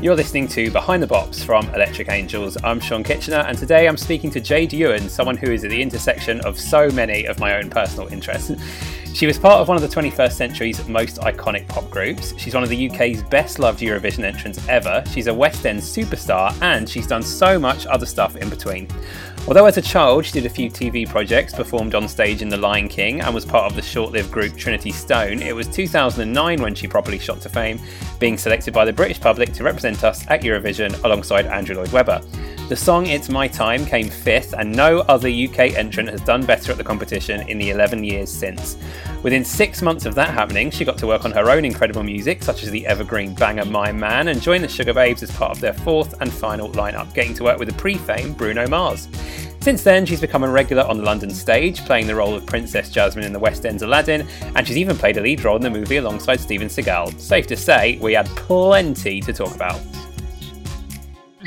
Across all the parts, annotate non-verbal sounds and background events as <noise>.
You're listening to Behind the Bops from Electric Angels. I'm Sean Kitchener, and today I'm speaking to Jade Ewen, someone who is at the intersection of so many of my own personal interests. She was part of one of the 21st century's most iconic pop groups. She's one of the UK's best loved Eurovision entrants ever. She's a West End superstar, and she's done so much other stuff in between. Although as a child she did a few TV projects, performed on stage in The Lion King, and was part of the short lived group Trinity Stone, it was 2009 when she properly shot to fame, being selected by the British public to represent us at Eurovision alongside Andrew Lloyd Webber. The song It's My Time came fifth, and no other UK entrant has done better at the competition in the 11 years since. Within six months of that happening, she got to work on her own incredible music, such as the evergreen banger My Man, and joined the Sugababes as part of their fourth and final lineup, getting to work with the pre fame Bruno Mars. Since then, she's become a regular on the London stage, playing the role of Princess Jasmine in the West End's Aladdin, and she's even played a lead role in the movie alongside Steven Seagal. Safe to say, we had plenty to talk about.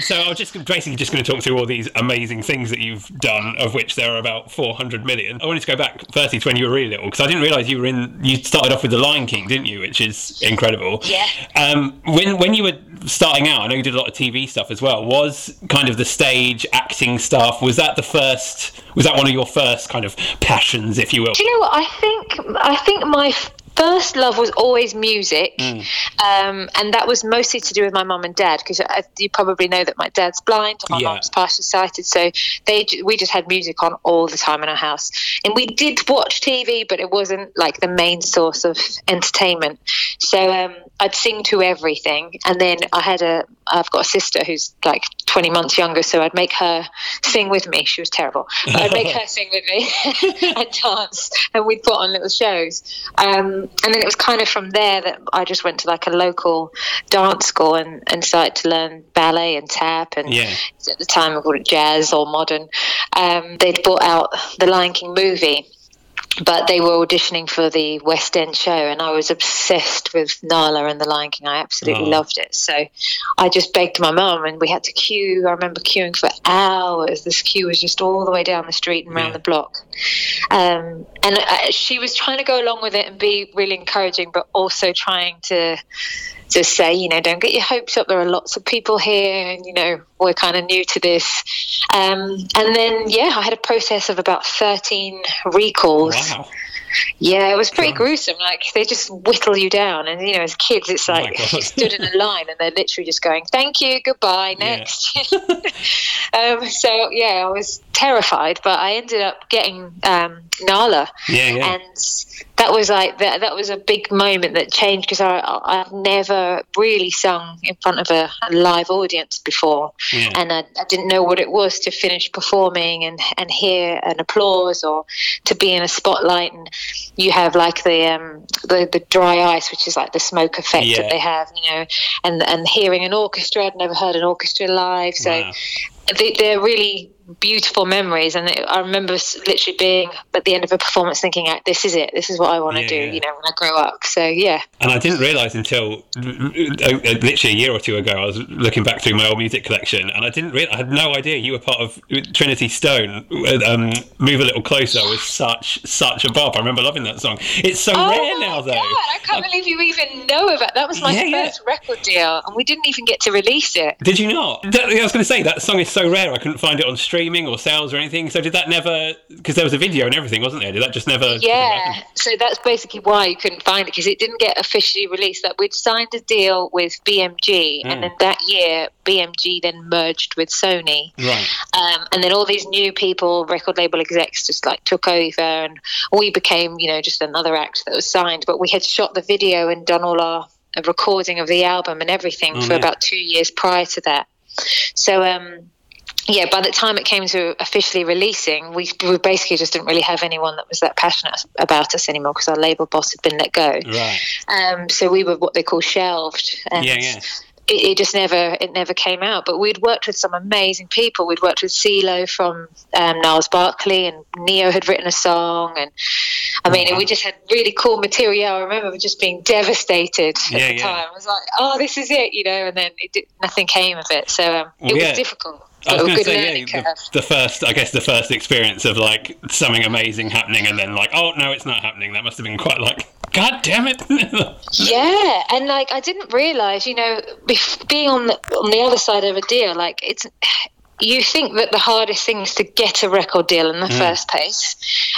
So I was just basically just going to talk through all these amazing things that you've done, of which there are about 400 million. I wanted to go back firstly to when you were really little, because I didn't realise you were in. You started off with The Lion King, didn't you? Which is incredible. Yeah. Um, when when you were starting out, I know you did a lot of TV stuff as well. Was kind of the stage acting stuff? Was that the first? Was that one of your first kind of passions, if you will? Do you know what? I think I think my first love was always music, mm. um, and that was mostly to do with my mum and dad because you probably know that my dad's blind, my yeah. mum's partially sighted, so they we just had music on all the time in our house, and we did watch TV, but it wasn't like the main source of entertainment. So um, I'd sing to everything, and then I had a I've got a sister who's like 20 months younger, so I'd make her sing with me. She was terrible. But I'd make her <laughs> sing with me <laughs> and dance, and we'd put on little shows. Um, and then it was kind of from there that I just went to like a local dance school and, and started to learn ballet and tap. And yeah. at the time, we called it jazz or modern. Um, they'd brought out the Lion King movie but they were auditioning for the West End show, and I was obsessed with Nala and the Lion King. I absolutely oh. loved it. So I just begged my mum, and we had to queue. I remember queuing for hours. This queue was just all the way down the street and around yeah. the block. Um, and uh, she was trying to go along with it and be really encouraging, but also trying to just say, you know, don't get your hopes up. There are lots of people here, and you know, we're kind of new to this. Um, and then, yeah, I had a process of about 13 recalls. Wow. Yeah, it was pretty gruesome. Like they just whittle you down, and you know, as kids, it's oh like you <laughs> stood in a line, and they're literally just going, "Thank you, goodbye, next." Yeah. <laughs> um, so yeah, I was terrified, but I ended up getting um, Nala, yeah, yeah. and that was like that, that was a big moment that changed because I I've never really sung in front of a, a live audience before, yeah. and I, I, didn't know what it was to finish performing and and hear an applause or to be in a spotlight and you have like the um the, the dry ice which is like the smoke effect yeah. that they have you know and and hearing an orchestra I'd never heard an orchestra live so wow. they, they're really beautiful memories. And it, I remember literally being at the end of a performance thinking, this is it. This is what I want to yeah, do, yeah. you know, when I grow up. So, yeah. And I didn't realise until uh, uh, literally a year or two ago, I was looking back through my old music collection and I didn't realize, I had no idea you were part of Trinity Stone. Um, Move a Little Closer was such, such a bop. I remember loving that song. It's so oh rare now, though. God, I can't believe you even know about that. was my yeah, first record deal and we didn't even get to release it. Did you not? I was going to say, that song is so rare, I couldn't find it on stream streaming or sales or anything. So did that never? Because there was a video and everything, wasn't there? Did that just never? Yeah. So that's basically why you couldn't find it because it didn't get officially released. That we'd signed a deal with BMG, mm. and then that year BMG then merged with Sony. Right. Um, and then all these new people, record label execs, just like took over, and we became, you know, just another act that was signed. But we had shot the video and done all our recording of the album and everything oh, for yeah. about two years prior to that. So um, yeah, by the time it came to officially releasing, we, we basically just didn't really have anyone that was that passionate about us anymore because our label boss had been let go. Right. Um, so we were what they call shelved. And yeah, yeah. It, it, just never it never came out. But we'd worked with some amazing people. We'd worked with CeeLo from um, Gnarls Barkley, and Ne-Yo had written a song, and I mean, wow. we just had really cool material. I remember just being devastated at yeah, the time. I was like, "Oh, this is it," you know. And then did, nothing came of it. So um, it well, was difficult. I was oh, going to say, yeah, the, the, first, I guess, the first experience of like something amazing happening, and then like, oh no, it's not happening. That must have been quite like God damn it! <laughs> yeah, and like I didn't realize, you know, being on the on the other side of a deal, like it's you think that the hardest thing is to get a record deal in the mm. first place.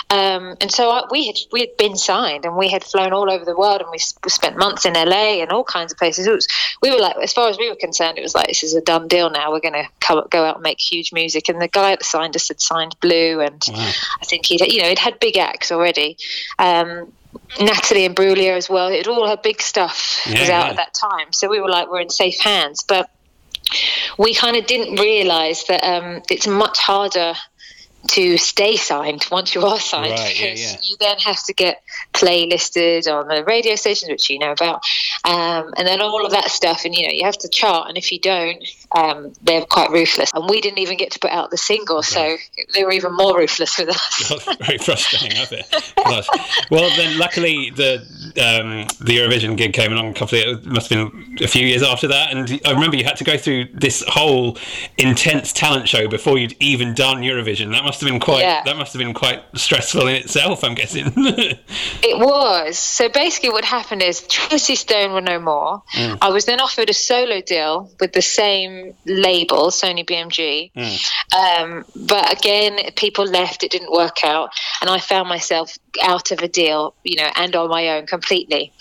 Um, and so I, we had we had been signed and we had flown all over the world and we, we spent months in LA and all kinds of places. It was we were like, as far as we were concerned, it was like this is a done deal now. We're going to go out and make huge music. And the guy that signed us had signed Blue, and wow. I think he'd you know he'd had big acts already. Um, Natalie Imbruglia as well. It all her big stuff yeah, was out yeah. at that time, so we were like we're in safe hands. But we kind of didn't realize that um, it's much harder to stay signed once you are signed right, because yeah, yeah. you then have to get playlisted on the radio stations which you know about um, and then all of that stuff and you know you have to chart and if you don't um, they're quite ruthless. And we didn't even get to put out the single, okay. so they were even more ruthless with us. <laughs> God, very frustrating, I bet. well, then luckily the um, the Eurovision gig came along a couple of it must have been a few years after that, and I remember you had to go through this whole intense talent show before you'd even done Eurovision. That must have been quite yeah. that must have been quite stressful in itself. I'm guessing. <laughs> it was. So basically, what happened is Trinity Stone were no more. Mm. I was then offered a solo deal with the same label, Sony BMG. Mm. Um, but again, people left, it didn't work out. And I found myself out of a deal, you know, and on my own completely.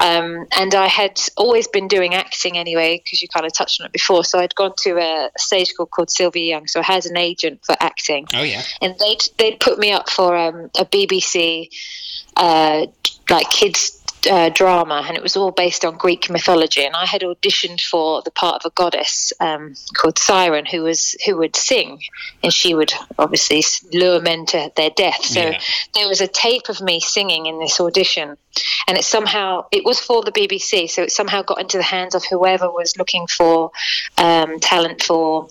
Um, and I had always been doing acting anyway, because you kind of touched on it before. So I'd gone to a stage school called Sylvia Young. So I had an agent for acting. Oh, yeah. And they'd, they'd put me up for um, a BBC, uh, like kids uh, drama, and it was all based on Greek mythology. And I had auditioned for the part of a goddess um, called Siren, who was who would sing, and she would obviously lure men to their death. So yeah. there was a tape of me singing in this audition, and it somehow it was for the BBC, so it somehow got into the hands of whoever was looking for um, talent for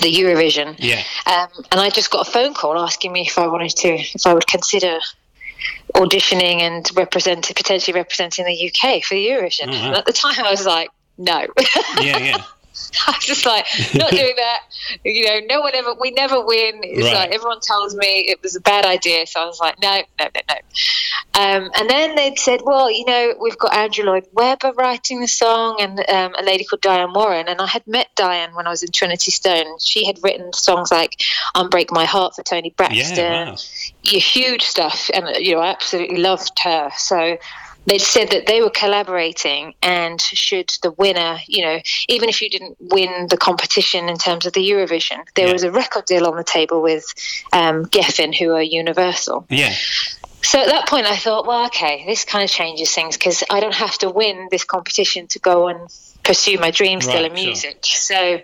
the Eurovision. Yeah. Um, and I just got a phone call asking me if I wanted to, if I would consider auditioning and representing potentially representing the UK for the Eurovision. Oh, wow. at the time, I was like, no. yeah, yeah. <laughs> <laughs> I was just like, not <laughs> doing that. You know, no one ever, we never win. It's right. like everyone tells me it was a bad idea. So I was like, no, no, no, no. Um, and then they'd said, well, you know, we've got Andrew Lloyd Webber writing the song and um, a lady called Diane Warren. And I had met Diane when I was in Trinity Stone. She had written songs like Unbreak My Heart for Toni Braxton, yeah, wow. huge stuff. And, you know, I absolutely loved her. So, they said that they were collaborating and should the winner you know even if you didn't win the competition in terms of the eurovision there yeah. was a record deal on the table with um, geffen who are universal yeah so at that point i thought well okay this kind of changes things because i don't have to win this competition to go and pursue my dream still in music. Sure. So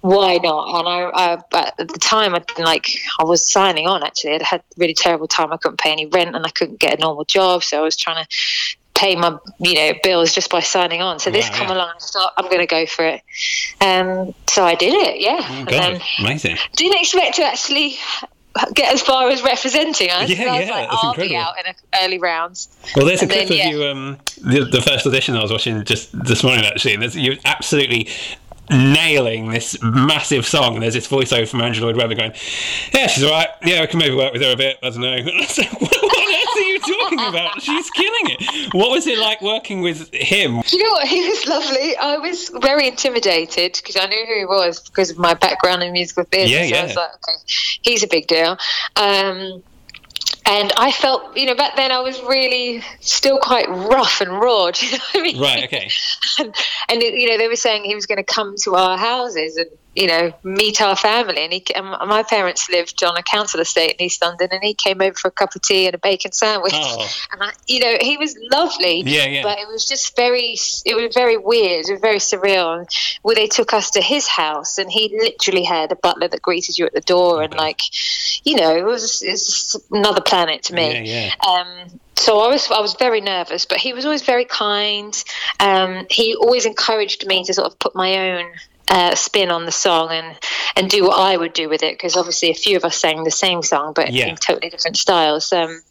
why not? And I, I, at the time, I'd been like, I was signing on actually. I'd had really terrible time. I couldn't pay any rent and I couldn't get a normal job. So I was trying to pay my you know bills just by signing on. So this come yeah. along and thought I'm going to go for it. Um, so I did it. Yeah. Oh, God, amazing. Didn't expect to actually get as far as representing us. Yeah, so I was yeah, like, that's incredible. out in early rounds. Well, there's and a clip then, of yeah. you, um, the, the, first audition I was watching just this morning actually, and you absolutely nailing this massive song. And there's this voiceover from Andrew Lloyd Webber going, "Yeah, she's all right. Yeah, I can maybe work with her a bit. I don't know." <laughs> Like, what, what else are you talking about? She's killing it. What was it like working with him? Do You know what? <laughs> He was lovely. I was very intimidated because I knew who he was because of my background in musical theatre. Yeah, so yeah. I was like, okay, he's a big deal. Um, and I felt, you know, back then I was really still quite rough and raw. <laughs> Do you know what I mean? Right. Okay. <laughs> and, and you know, they were saying he was going to come to our houses and you know, meet our family. And he, and my parents lived on a council estate in East London, and he came over for a cup of tea and a bacon sandwich. Oh. <laughs> And I, you know, he was lovely. Yeah, yeah. But it was just very, it was very weird. It was very surreal. And where they took us to his house, and he literally had a butler that greeted you at the door, okay. and like, you know, it was, it was another planet to me. Yeah, yeah. Um, so I was I was very nervous, but he was always very kind. Um, he always encouraged me to sort of put my own uh, spin on the song and and do what I would do with it because obviously a few of us sang the same song but yeah. in totally different styles. Um,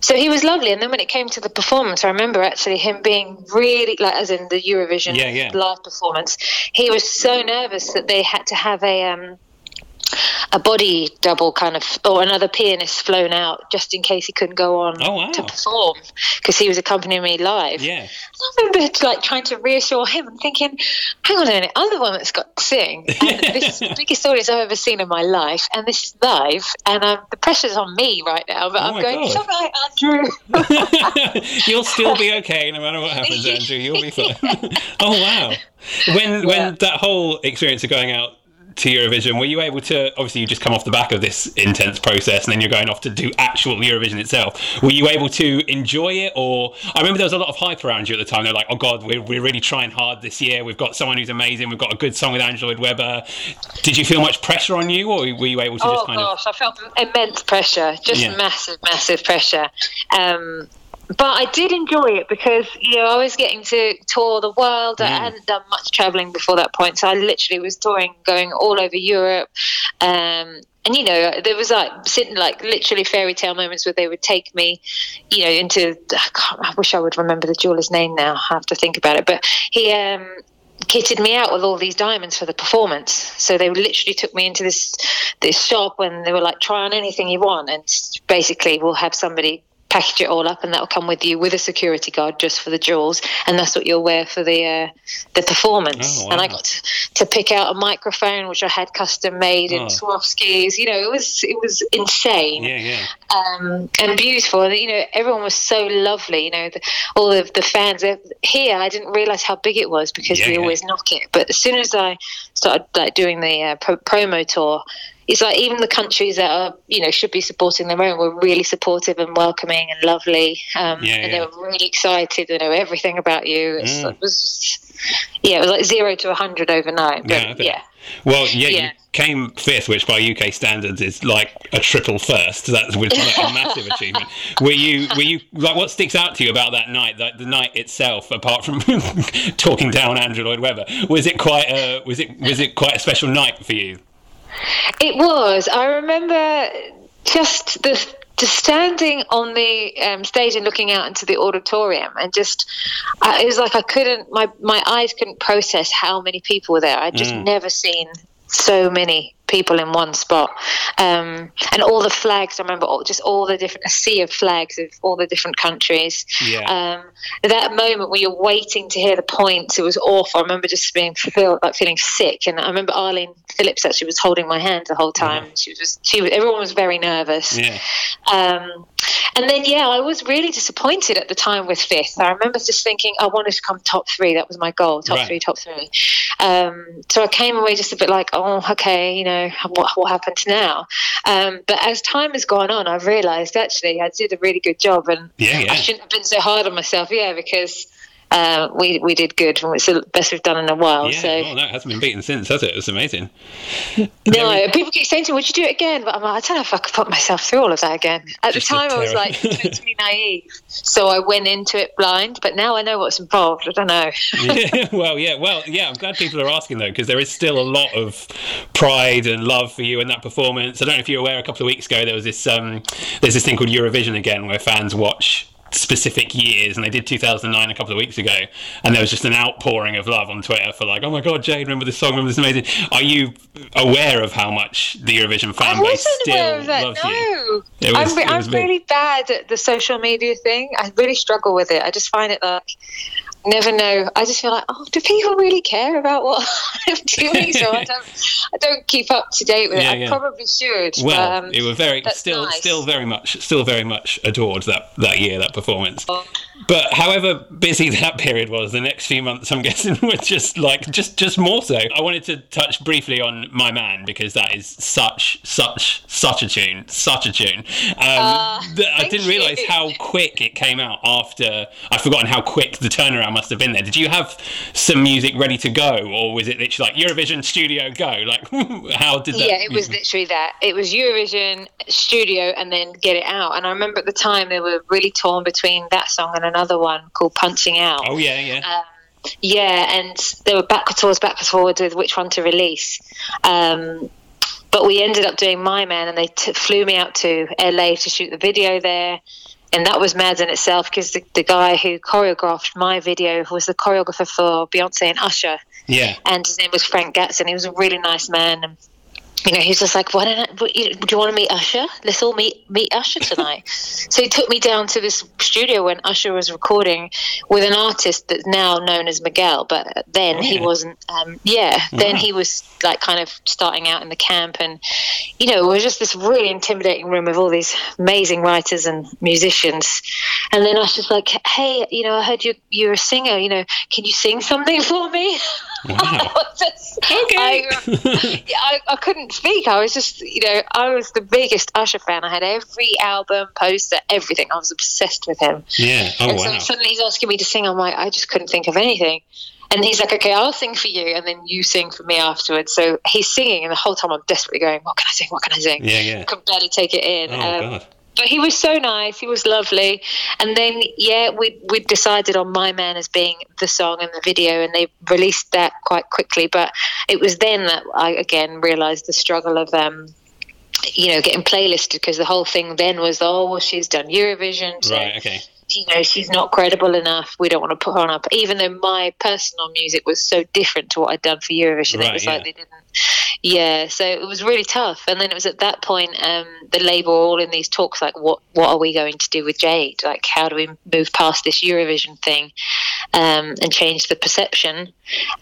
so he was lovely, and then when it came to the performance, I remember actually him being really like, as in the Eurovision yeah, yeah. live performance, he was so nervous that they had to have a um, a body double kind of or another pianist flown out just in case he couldn't go on oh, wow. to perform because he was accompanying me live. Yeah. I remember like trying to reassure him and thinking, hang on a minute, I'm the one that's got to sing. <laughs> This is the biggest audience I've ever seen in my life and this is live and um, the pressure's on me right now. But oh I'm going, it's all right, Andrew. <laughs> You'll still be okay no matter what happens, <laughs> Andrew. You'll be fine. oh wow. When yeah. when that whole experience of going out to Eurovision, were you able to? Obviously, you just come off the back of this intense process, and then you're going off to do actual Eurovision itself. Were you able to enjoy it, or I remember there was a lot of hype around you at the time. They're like, "Oh God, we're, we're really trying hard this year. We've got someone who's amazing. We've got a good song with Andrew Lloyd Webber." Did you feel much pressure on you, or were you able to oh, just kind gosh, of? I felt immense pressure, just yeah. massive, massive pressure. Um, but I did enjoy it because you know I was getting to tour the world. Mm. I hadn't done much traveling before that point, so I literally was touring, going all over Europe. Um, and you know there was like sitting like literally fairy tale moments where they would take me you know into I, I, wish i would remember the jeweler's name now i have to think about it but he um kitted me out with all these diamonds for the performance so they literally took me into this this shop and they were like try on anything you want and basically we'll have somebody package it all up, and that will come with you with a security guard just for the jewels, and that's what you'll wear for the uh, the performance. Oh, wow. And I got to, to, pick out a microphone which I had custom made in oh. Swarovskis. You know, it was it was insane. Yeah, yeah. Um, and beautiful. And you know, everyone was so lovely. You know, the, all of the fans here. I didn't realize how big it was because yeah, we yeah. always knock it. But as soon as I started like doing the uh, pro- promo tour, it's like even the countries that are you know should be supporting their own were really supportive and welcoming and lovely. Um, yeah, and yeah. they were really excited to know everything about you. Mm. it was just yeah it was like zero to a 100 overnight but yeah, yeah. well yeah, yeah, you came fifth which by uk standards is like a triple first. That's which is like a massive achievement. <laughs> Were you were you like what sticks out to you about that night like the night itself apart from <laughs> talking down andrew lloyd webber? Was it quite a was it was it quite a special night for you it was. I remember just the just standing on the um, stage and looking out into the auditorium and just uh, it was like I couldn't my my eyes couldn't process how many people were there. I'd just mm. never seen so many people in one spot. Um, and all the flags, I remember all, just all the different, a sea of flags of all the different countries. Yeah. Um, that moment when you're waiting to hear the points, it was awful. I remember just being feel, like feeling sick. And I remember Arlene Phillips actually was holding my hand the whole time. Yeah. She was just, she was, everyone was very nervous. Yeah. Um, and then, yeah, I was really disappointed at the time with fifth. I remember just thinking, I wanted to come top three. That was my goal, top right. three, top three. Um, so I came away just a bit like, oh, okay, you know, what, what happened now? Um, but as time has gone on, I've realised actually I did a really good job, and yeah, yeah. I shouldn't have been so hard on myself. Yeah, because uh, we we did good, and it's the best we've done in a while. Yeah, so well, that hasn't been beaten since, has it? It's amazing. no, people keep saying to me, "Would you do it again?" But I'm like, I don't know if I could put myself through all of that again. At Just the time, I was like totally naive, so I went into it blind. But now I know what's involved. I don't know. yeah, <laughs> well, yeah, well, yeah. I'm glad people are asking though, because there is still a lot of pride and love for you in that performance. I don't know if you're aware. A couple of weeks ago, there was this um, there's this thing called Eurovision again, where fans watch specific years, and they did 2009 a couple of weeks ago, and there was just an outpouring of love on Twitter for like, oh my god, Jade, remember this song? Remember this amazing? Are you aware of how much the Eurovision fan base still loves no. you? Was, I'm, re- I'm really bad at the social media thing. I really struggle with it. I just find it like never know. I just feel like, oh, do people really care about what <laughs> I'm doing? so I <laughs> don't, I don't keep up to date with yeah, it. I yeah. probably should. Well, um, it was very, still, nice. still very much, still very much adored that that year, that performance. Oh. But however busy <laughs> that period was, the next few months, I'm guessing, <laughs> were just like just just more so. I wanted to touch briefly on my man because that is such such such a tune, such a tune. Um, uh, I didn't realize how quick it came out after. I've forgotten how quick the turnaround must have been there. Did you have some music ready to go, or was it literally like Eurovision Studio Go? Like, <laughs> how did that? Yeah, it was literally that. It was Eurovision Studio and then get it out. And I remember at the time they were really torn between that song and another one called Punching Out. Oh yeah, yeah. Um, yeah, and they were backwards, forwards, backwards, forwards with which one to release. Um, but we ended up doing My Man, and they t- flew me out to LA to shoot the video there and that was mad in itself because the, the guy who choreographed my video was the choreographer for Beyonce and Usher. Yeah. And his name was Frank Gatson. He was a really nice man. And you know, he was just like, "Why don't I, do you want to meet Usher? Let's all meet meet Usher tonight." <laughs> so he took me down to this studio when Usher was recording with an artist that's now known as Miguel, but then yeah. he wasn't. Um, yeah, wow. then he was like kind of starting out in the camp, and you know, it was just this really intimidating room of all these amazing writers and musicians. And then Usher's like, "Hey, you know, I heard you you're a singer. You know, can you sing something <laughs> for me?" Wow. <laughs> just, okay. I, I, I couldn't speak. I was just, you know, I was the biggest Usher fan. I had every album, poster, everything. I was obsessed with him. Yeah. Oh, and wow. so suddenly he's asking me to sing. I'm like, I just couldn't think of anything. And he's like, okay, I'll sing for you, and then you sing for me afterwards. So he's singing, and the whole time I'm desperately going, what can I sing? What can I sing? Yeah, yeah. I could barely take it in. Oh, um, God but he was so nice. He was lovely. And then, yeah, we we decided on My Man as being the song and the video, and they released that quite quickly. But it was then that I again realised the struggle of um, you know, getting playlisted because the whole thing then was, oh, well, she's done Eurovision. So right. Okay you know she's not credible enough we don't want to put her on up even though my personal music was so different to what i'd done for eurovision right, it was yeah. like they didn't yeah so it was really tough. And then it was at that point um, the label all in these talks like what what are we going to do with jade? Like how do we move past this eurovision thing um, and change the perception?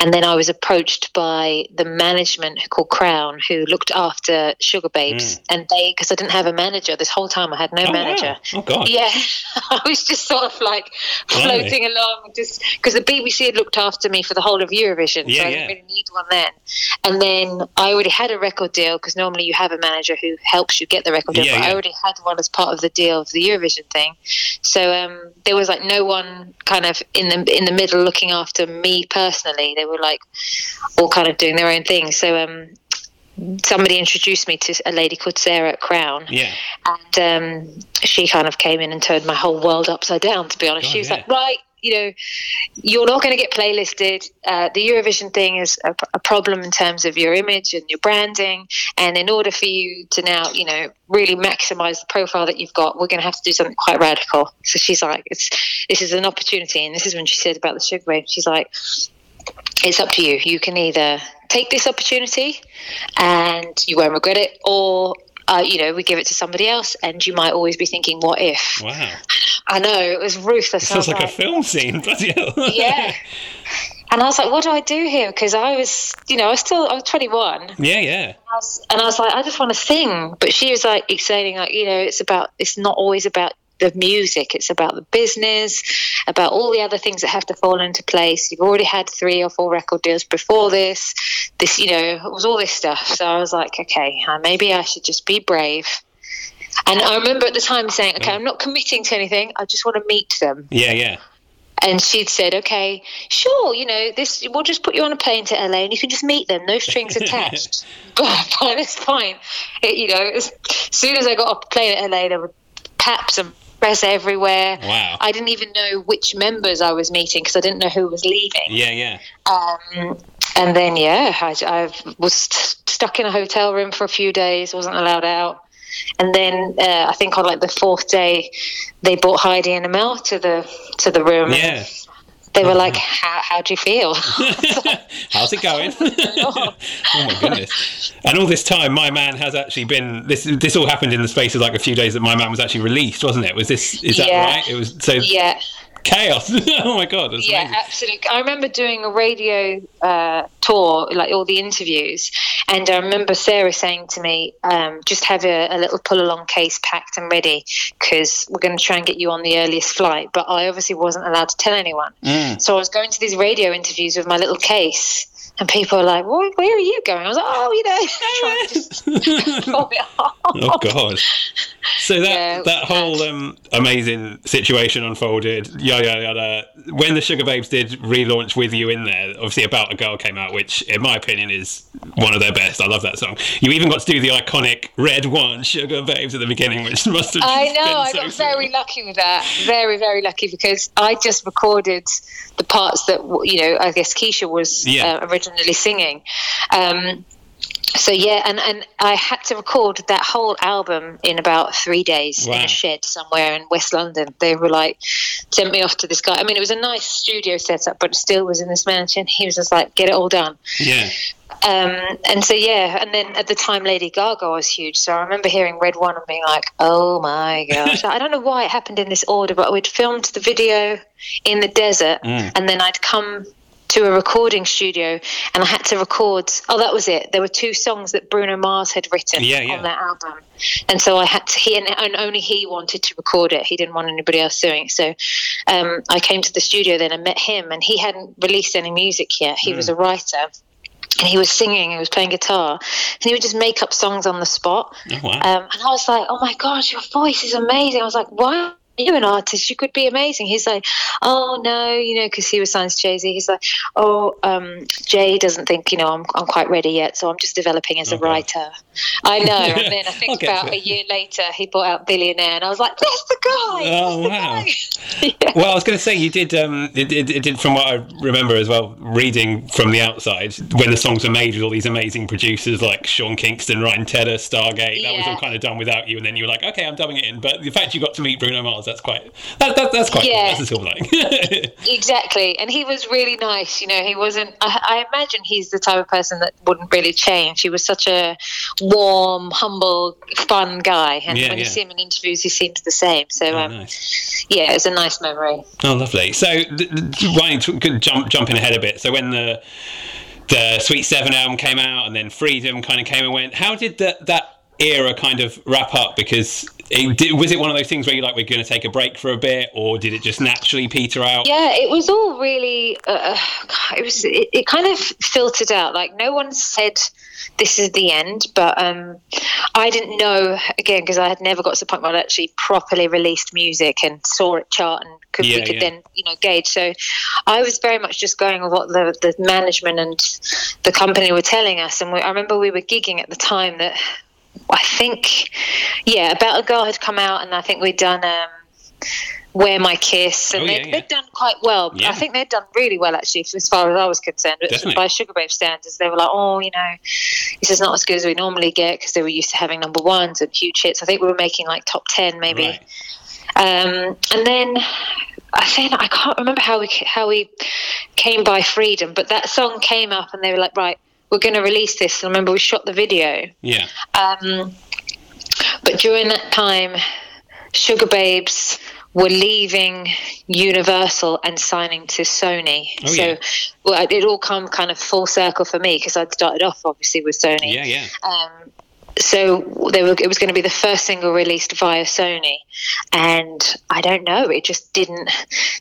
And then i was approached by the management called crown who looked after Sugababes mm. and they because i didn't have a manager this whole time i had no oh, manager. Wow. oh god. Yeah. <laughs> I was just sort of like floating along just because the bbc had looked after me for the whole of eurovision yeah, so i yeah. didn't really need one then. And then then I already had a record deal because normally you have a manager who helps you get the record deal. Yeah, but yeah. I already had one as part of the deal of the Eurovision thing. So um, there was like no one kind of in the in the middle looking after me personally. They were like all kind of doing their own thing. So um, somebody introduced me to a lady called Sarah Crown. Yeah. And um, she kind of came in and turned my whole world upside down, to be honest. God, she was yeah. like, right, you know, you're not going to get playlisted. Uh, the Eurovision thing is a, a, problem in terms of your image and your branding. And in order for you to now, you know, really maximize the profile that you've got, we're going to have to do something quite radical. So she's like, it's, this is an opportunity. And this is when she said about the Sugababes. She's like, it's up to you. You can either take this opportunity and you won't regret it, or uh, you know, we give it to somebody else, and you might always be thinking, "What if?" Wow. I know it was ruthless. It sounds like, like, a film scene, bloody hell. yeah. <laughs> And I was like, "What do I do here?" Because I was, you know, I was still, I was 21. Yeah, yeah. And I was, and I was like, "I just want to sing," but she was like explaining, like, you know, it's about, it's not always about the music. It's about the business, about all the other things that have to fall into place. You've already had three or four record deals before this. This, you know, it was all this stuff. So I was like, okay, uh, maybe I should just be brave. And I remember at the time saying, okay, I'm not committing to anything. I just want to meet them. Yeah, yeah. And she'd said, okay, sure, you know, this we'll just put you on a plane to LA and you can just meet them, no strings <laughs> attached. but fine, it's fine. It, you know, as soon as I got off the plane at LA, there were paps and press everywhere. Wow. I didn't even know which members I was meeting because I didn't know who was leaving. Yeah, yeah. Um, and then, yeah, I, I was stuck in a hotel room for a few days, wasn't allowed out. And then uh, I think on like the fourth day, they brought Heidi and Amelle to the to the room. Yeah they were oh. like, how, how do you feel? <laughs> <laughs> How's it going? <laughs> Oh, oh my goodness. And all this time, My Man has actually been, this This all happened in the space of like a few days that My Man was actually released, wasn't it? Was this, is that yeah. right? It was, so yeah chaos. <laughs> oh my god! yeah, amazing. absolutely. I remember doing a radio uh, tour, like all the interviews, and I remember Sarah saying to me, um, "Just have a, a little pull-along case packed and ready because we're going to try and get you on the earliest flight." But I obviously wasn't allowed to tell anyone, mm. so I was going to these radio interviews with my little case. And people are like, well, "Where are you going?" I was like, "Oh, you know, <laughs> trying to <laughs> <laughs> oh god!" So that yeah, that whole um, amazing situation unfolded. Yada yada yada. When the Sugababes did relaunch with you in there, obviously "About a Girl" came out, which, in my opinion, is one of their best. I love that song. You even got to do the iconic "RedOne" Sugababes at the beginning, which must have. I know. I so got very lucky with that. Very very lucky because I just recorded the parts that you know. I guess Keisha was yeah. uh, originally singing. Um, so yeah, and, and I had to record that whole album in about three days Wow. in a shed somewhere in West London. They were like sent me off to this guy. I mean, it was a nice studio setup, but still was in this mansion. He was just like, get it all done. Yeah. Um, and so yeah, and then at the time Lady Gaga was huge. So I remember hearing RedOne and being like, "Oh my gosh!" I don't know why it happened in this order, but we'd filmed the video in the desert, Mm. and then I'd come to a recording studio and I had to record. Oh, that was it. There were two songs that Bruno Mars had written Yeah, yeah. on that album, and so I had to. He and, only he wanted to record it. He didn't want anybody else doing it. So um, I came to the studio then and met him, and he hadn't released any music yet. He was Mm. a writer. And he was singing, he was playing guitar, and he would just make up songs on the spot. Oh, wow. Um, and I was like, "Oh my gosh, your voice is amazing!" I was like, "Why are an artist? You could be amazing." He's like, "Oh no, you know," because he was signed to Jay Z. He's like, "Oh, um, Jay doesn't think you know I'm, I'm quite ready yet, so I'm just developing as a God. writer." I know. And then I <laughs> think about a year later, he brought out Billionaire, and I was like, "That's the guy." Oh, that's wow. the guy." yeah. <laughs> Well, I was going to say you did. Um, it, it, it did from what I remember as well, reading from the outside when the songs were made with all these amazing producers like Sean Kingston, Ryan Tedder, Stargate. That was all kind of done without you, and then you were like, okay, I'm dubbing it in. But the fact you got to meet Bruno Mars, that's quite. That, that, that's quite. Cool. Yeah. That's a silver lining. <laughs> Exactly, and he was really nice. You know, he wasn't. I, I imagine he's the type of person that wouldn't really change. He was such a warm, humble, fun guy, and Yeah, when you see him in interviews, he seems the same. So, oh, um, nice. yeah, it's a nice memory. Oh, lovely. So, why jump jumping ahead a bit? So, when the the Sweet Seven album came out, and then Freedom kind of came and went, how did that that era kind of wrap up? Because it, did, was it one of those things where you're like, we're going to take a break for a bit, or did it just naturally peter out? Yeah, it was all really. Uh, it was. It, it kind of filtered out. Like no one said this is the end, but um, I didn't know again because I had never got to the point where I actually properly released music and saw it chart and could, Yeah, we could yeah. then you know gauge. So I was very much just going with what the the management and the company were telling us. And we, I remember we were gigging at the time that I think, yeah, About a Girl had come out, and I think we'd done. Um, Wear My Kiss, and Oh, they'd, yeah. they'd done quite well. Yeah. I think they'd done really well, actually, as far as I was concerned. Definitely. by Sugababe standards, they were like, oh, you know, this is not as good as we normally get because they were used to having number ones and huge hits. I think we were making like top 10, maybe. Right. Um, and then I think I can't remember how we how we came by Freedom, but that song came up, and they were like, right, we're going to release this. And I remember we shot the video. Yeah. Um, but during that time, Sugababes were leaving Universal and signing to Sony. Oh, so yeah. well, it all come kind of full circle for me because I'd started off obviously with Sony. Yeah. Yeah. Um, so they were, it was going to be the first single released via Sony, and I don't know. It just didn't.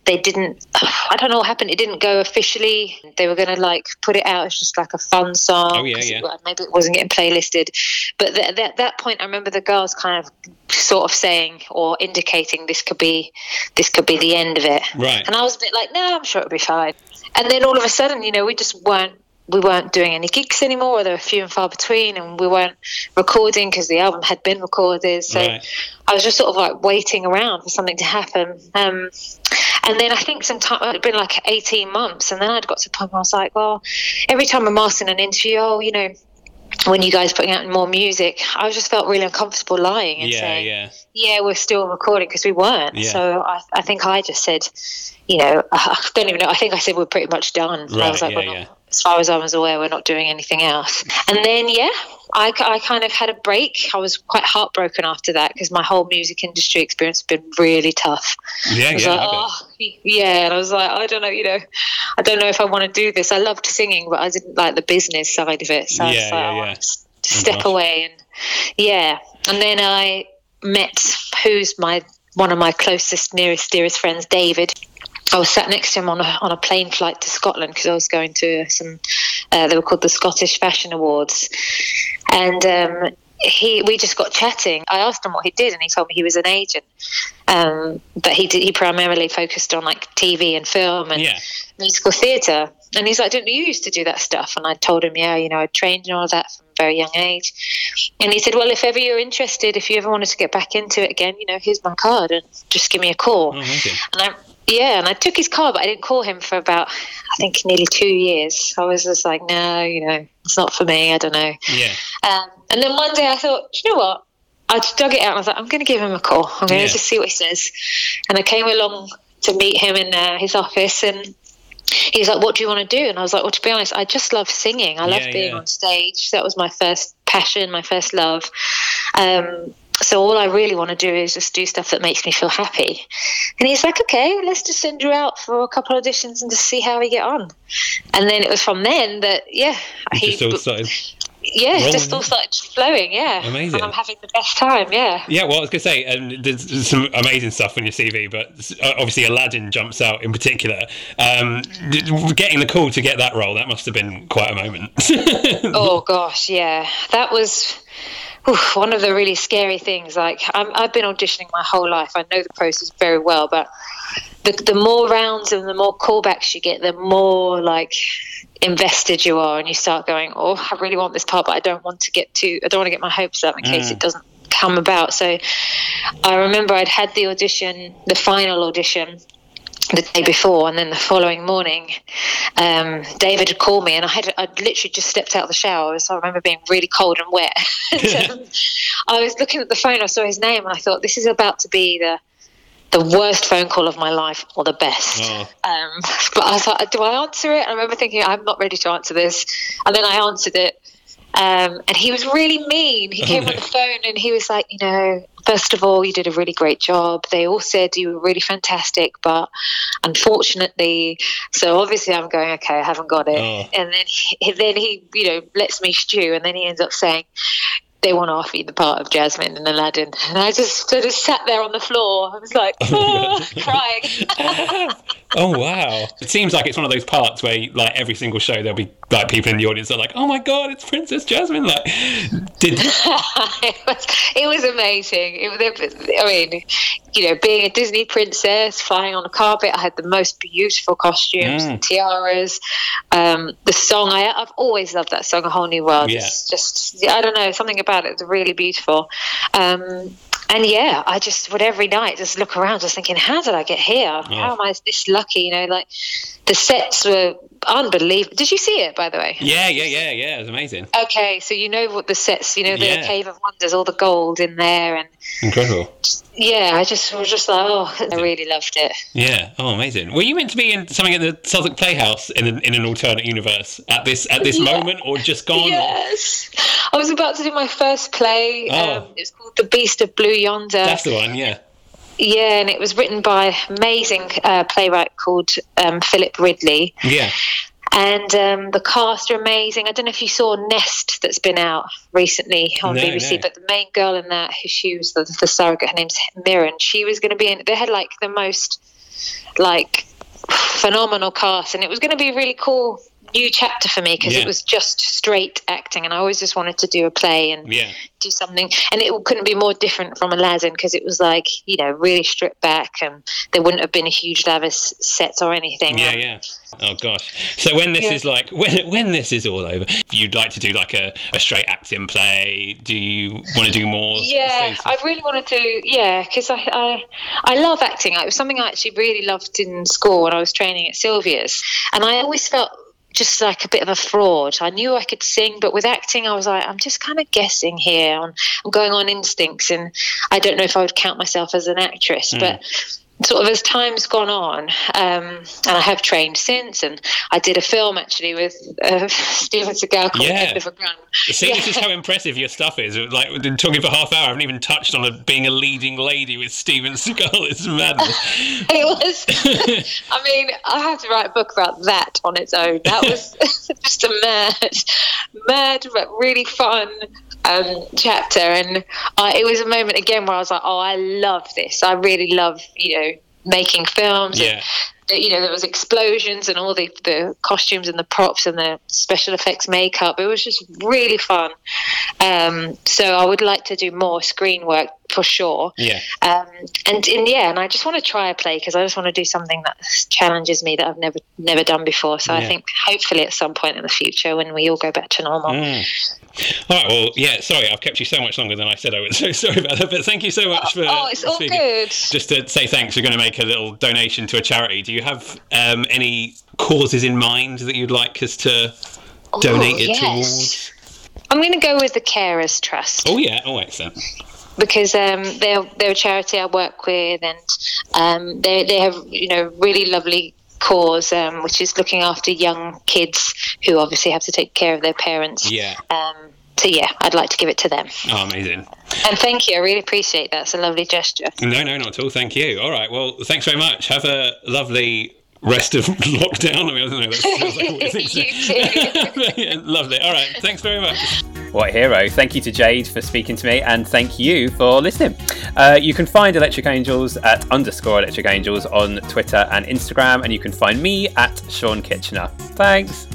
They didn't. I don't know what happened. It didn't go officially. They were going to like put it out as just like a fun song. Oh, yeah, 'cause it- yeah. maybe it wasn't getting playlisted, but th- th- at that point, I remember the girls kind of sort of saying or indicating this could be this could be the end of it. Right. And I was a bit like, no, I'm sure it'll be fine. And then all of a sudden, you know, we just weren't we weren't doing any gigs anymore. Or they were few and far between, and we weren't recording because the album had been recorded. So Right. I was just sort of like waiting around for something to happen. Um, and then I think some time it'd been like 18 months, and then I'd got to the point where I was like, well, every time I'm asked in an interview, oh, you know. When you guys putting out more music, I just felt really uncomfortable lying and Yeah. saying, Yeah. yeah, we're still recording because we weren't. Yeah. So I, I think I just said, you know, <laughs> I don't even know. I think I said we're pretty much done. I was like, yeah, we're not. As far as I was aware, we're not doing anything else. And then, yeah, I, I kind of had a break. I was quite heartbroken after that because my whole music industry experience had been really tough. Yeah. I was Yeah. like, oh, yeah. And I was like, I don't know, you know, I don't know if I want to do this. I loved singing, but I didn't like the business side of it. So I was Yeah, like, yeah, I yeah. Oh, step gosh. away. And yeah. And then I met who's my one of my closest, nearest, dearest friends, David. I was sat next to him on a, on a plane flight to Scotland because I was going to some. Uh, they were called the Scottish Fashion Awards, and um, he we just got chatting. I asked him what he did, and he told me he was an agent, um, but he did, he primarily focused on like TV and film and Yeah. musical theatre. And he's like, "Didn't you used to do that stuff?" And I told him, "Yeah, you know, I trained and all that from a very young age." And he said, "Well, if ever you're interested, if you ever wanted to get back into it again, you know, here's my card, and just give me a call." Oh, amazing. And I, yeah, and I took his car, but I didn't call him for about, I think, nearly two years. I was just like, no, you know, it's not for me. I don't know. Yeah. Um, and then one day I thought, you know what? I just dug it out and I was like, I'm going to give him a call. I'm going to yeah. just see what he says. And I came along to meet him in uh, his office and he was like, What do you want to do? And I was like, Well, to be honest, I just love singing. I love yeah, being yeah. on stage. That was my first passion, my first love. Um, so all I really want to do is just do stuff that makes me feel happy. And he's like, okay, let's just send you out for a couple of auditions and just see how we get on. And then it was from then that, yeah, he just started. Yeah, rolling. just all started flowing. Yeah, amazing. And I'm having the best time. Yeah. Yeah, well, I was gonna say, um, there's some amazing stuff on your CV, but uh, obviously Aladdin jumps out in particular. Um, getting the call to get that role, that must have been quite a moment. <laughs> oh gosh, yeah, that was oof, one of the really scary things. Like i have been auditioning my whole life. I know the process very well, but the, the more rounds and the more callbacks you get, the more like invested you are, and you start going, "Oh, I really want this part, but I don't want to get too. I don't want to get my hopes up in mm. case it doesn't come about." So I remember I'd had the audition, the final audition the day before, and then the following morning, um, David had called me, and I had I'd literally just stepped out of the shower, so I remember being really cold and wet. <laughs> and, um, I was looking at the phone, I saw his name, and I thought this is about to be the the worst phone call of my life or the best. Oh. Um, but I thought, do I answer it? I remember thinking, I'm not ready to answer this, and then I answered it, um, and he was really mean. He came on the <laughs> phone and he was like, you know, first of all, you did a really great job. They all said you were really fantastic, but unfortunately, so obviously I'm going, okay, I haven't got it. Oh. And then he, then he, you know, lets me stew, and then he ends up saying, they want to offer you the part of Jasmine and Aladdin. And I just sort of sat there on the floor. I was like, <laughs> oh, <laughs> crying. <laughs> oh, wow. It seems like it's one of those parts where, like, every single show there'll be, like, people in the audience are like, oh my God, it's Princess Jasmine. Like, did. it, was, it was amazing. It, I mean, you know, being a Disney princess, flying on a carpet, I had the most beautiful costumes mm. and tiaras. Um, the song, I, have always loved that song, A Whole New World. Yeah. It's just, I don't know, something about it was really beautiful. Um, and yeah, I just would every night just look around, just thinking, how did I get here? Oh. How am I this lucky? You know, like the sets were unbelievable. Did you see it, by the way? Yeah, yeah, yeah, yeah. It was amazing. Okay, so you know what the sets, you know, the yeah. Cave of Wonders, all the gold in there, and incredible. Yeah, I just was just like, oh, I really loved it. Yeah, oh, amazing. Were you meant to be in something at the Southwark Playhouse in an, in an alternate universe at this at this <laughs> yeah. moment, or just gone? Yes, I was about to do my first play. Oh. Um, it's called The Beast of Blue Yonder. That's the one, yeah. Yeah, and it was written by amazing uh, playwright called um, Philip Ridley. Yeah. And um, the cast are amazing. I don't know if you saw Nest that's been out recently on no, BBC, no. but the main girl in that, who she was the, the surrogate, her name's Mirren. She was going to be in. They had like the most like phenomenal cast, and it was going to be really cool new chapter for me because yeah. it was just straight acting, and I always just wanted to do a play and yeah. do something. And it couldn't be more different from Aladdin because it was like you know really stripped back, and there wouldn't have been a huge lavish sets or anything. Yeah, yeah. Oh gosh. So when this yeah. is like when when this is all over, you'd like to do like a, a straight acting play. Do you want to do more? Yeah, I really want to yeah because I, I I love acting. It was something I actually really loved in school when I was training at Sylvia's, and I always felt just like a bit of a fraud. I knew I could sing, but with acting, I was like, I'm just kind of guessing here. I'm, I'm going on instincts, and I don't know if I would count myself as an actress. Mm. But sort of as time's gone on, um, and I have trained since, and I did a film actually with uh, <laughs> Steven Seagal called yeah. of a Gun. See, yeah. this is how impressive your stuff is. Like, we've been talking for half hour, I haven't even touched on a, being a leading lady with Steven <laughs> Seagal. It's madness. <laughs> it was. I mean, I had to write a book about that on its own. That was just a mad, mad, but really fun um, chapter, and uh, it was a moment again where I was like, "Oh, I love this. I really love you know making films." Yeah. And, you know, there was explosions and all the, the costumes and the props and the special effects makeup. It was just really fun. Um, so I would like to do more screen work for sure. Yeah. Um, and in yeah, and I just want to try a play because I just want to do something that challenges me that I've never never done before. So yeah. I think hopefully at some point in the future when we all go back to normal. Mm. All right. Well, yeah. Sorry, I've kept you so much longer than I said I would. <laughs> So sorry about that. But thank you so much for. Oh, it's all speaking. good. Just to say thanks, we're going to make a little donation to a charity. Do you have um, any causes in mind that you'd like us to donate it yes. towards? I'm going to go with the Carers Trust. Oh yeah. Oh excellent. Because um, they're they're a charity I work with, and um, they they have you know really lovely cause, um, which is looking after young kids who obviously have to take care of their parents. Yeah. Um, so yeah, I'd like to give it to them. Oh, amazing! And thank you. I really appreciate that. It's a lovely gesture. No, no, not at all. Thank you. All right. Well, thanks very much. Have a lovely rest of <laughs> lockdown. I mean, I don't know. That sounds <laughs> like what you think. <laughs> lovely. All right. Thanks very much. What a hero. Thank you to Jade for speaking to me, and thank you for listening. Uh, you can find Electric Angels at underscore Electric Angels on Twitter and Instagram, and you can find me at Sean Kitchener. Thanks.